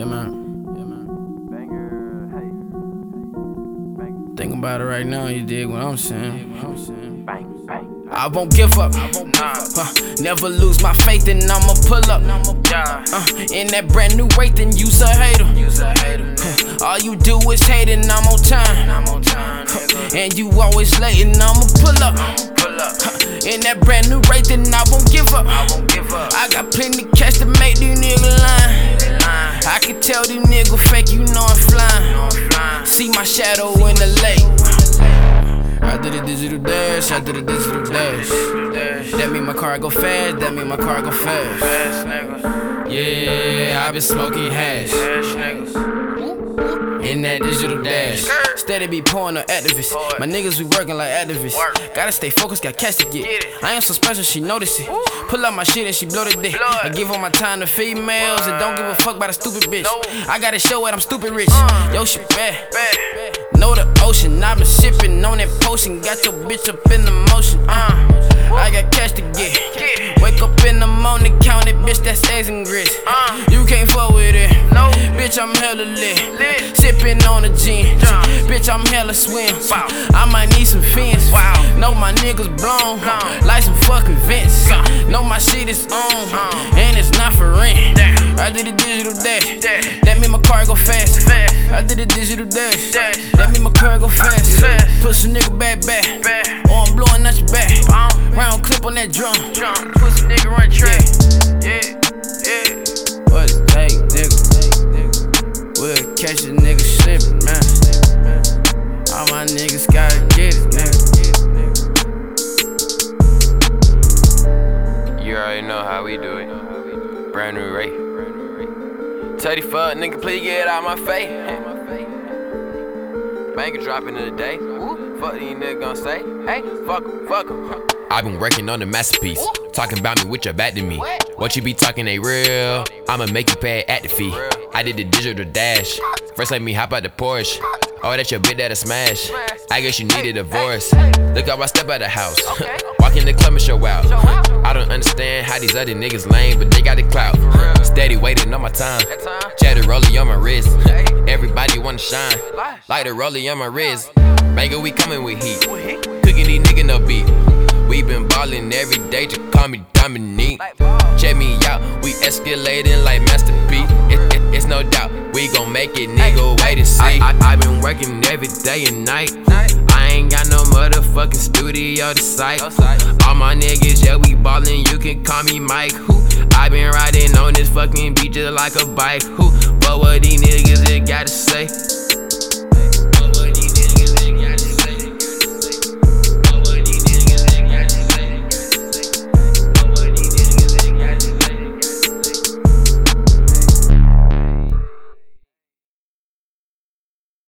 Yeah, man. Yeah, man. Banger, hey. Think about it right now, you dig what I'm saying? What I'm saying. bang, bang. I won't give up. Uh, never lose my faith, and I'ma pull up. Uh, in that brand new Wraith, then you's a hater. Uh, all you do is hate, and I'm on time. Uh, and you always late, and I'ma pull up. Uh, in that brand new Wraith, then I won't give up. I got plenty cash to make these my shadow in the lake. I did a digital dash, I did a digital dash. That mean my car go fast, that mean my car go fast. Yeah, I been smoking hash. In that digital dash. Steady be pouring on Actavis. My niggas be working like activists. Gotta stay focused, got cash to get. I am so special, she notice it. Pull up my shit and she blow the dick. I give all my time to females and don't give a fuck about a stupid bitch. I gotta show it, I'm stupid rich. Yo, shit bad. Know the ocean, i been sipping on that potion. Got your bitch up in the motion. Uh, I got cash to get. Wake up in the morning, count it, bitch, that's eggs and grits. You can't fuck with it. Bitch, I'm hella lit. Sipping on the gin. Bitch, I'm hella swim. I might need some fins. Know my niggas blown. Like some fucking vents. Know my shit is on. And it's not for rent. I did a digital dash. That mean my car go fast. I did a digital dash. That mean my car go fast. Push a nigga back back. Or oh, I'm blowing out your back. Round clip on that drum. Pussy nigga run track. Yeah, yeah. What it take, nigga? We'll catch a nigga slipping, man. All my niggas gotta get it, nigga. You already know how we do it. Brand new Wraith. Tell the fuck nigga, please get out my face. Banger dropping in the day. Fuck these niggas gon' say. Hey, fuck 'em, fuck 'em. I've been working on the masterpiece. Talking about me with your back to me. What you be talking ain't real. I'ma make you pay at the fee. I did the digital dash. First let me hop out the Porsche. Oh, that's your bitch that a smash. I guess you needed a divorce. Look how I step out the house. Walk in the club and show out. I don't understand how these other niggas lame, but they got the clout. Steady waiting on my time. Cheddar rollie on my wrist. Everybody wanna shine. Light a rollie on my wrist. Banger, we coming with heat. Cooking these niggas no beat. We been ballin' every day, just call me Dominique. Check me out, we escalating like Master P. It, it, it's no doubt, we gon' make it, nigga. Wait and see. I, I, I been working every day and night. I ain't got no motherfucking studio to sight. All my niggas, yeah, we ballin', you can call me Mike. Who? I been riding on this fucking beat just like a bike. Who? But what these niggas they gotta say?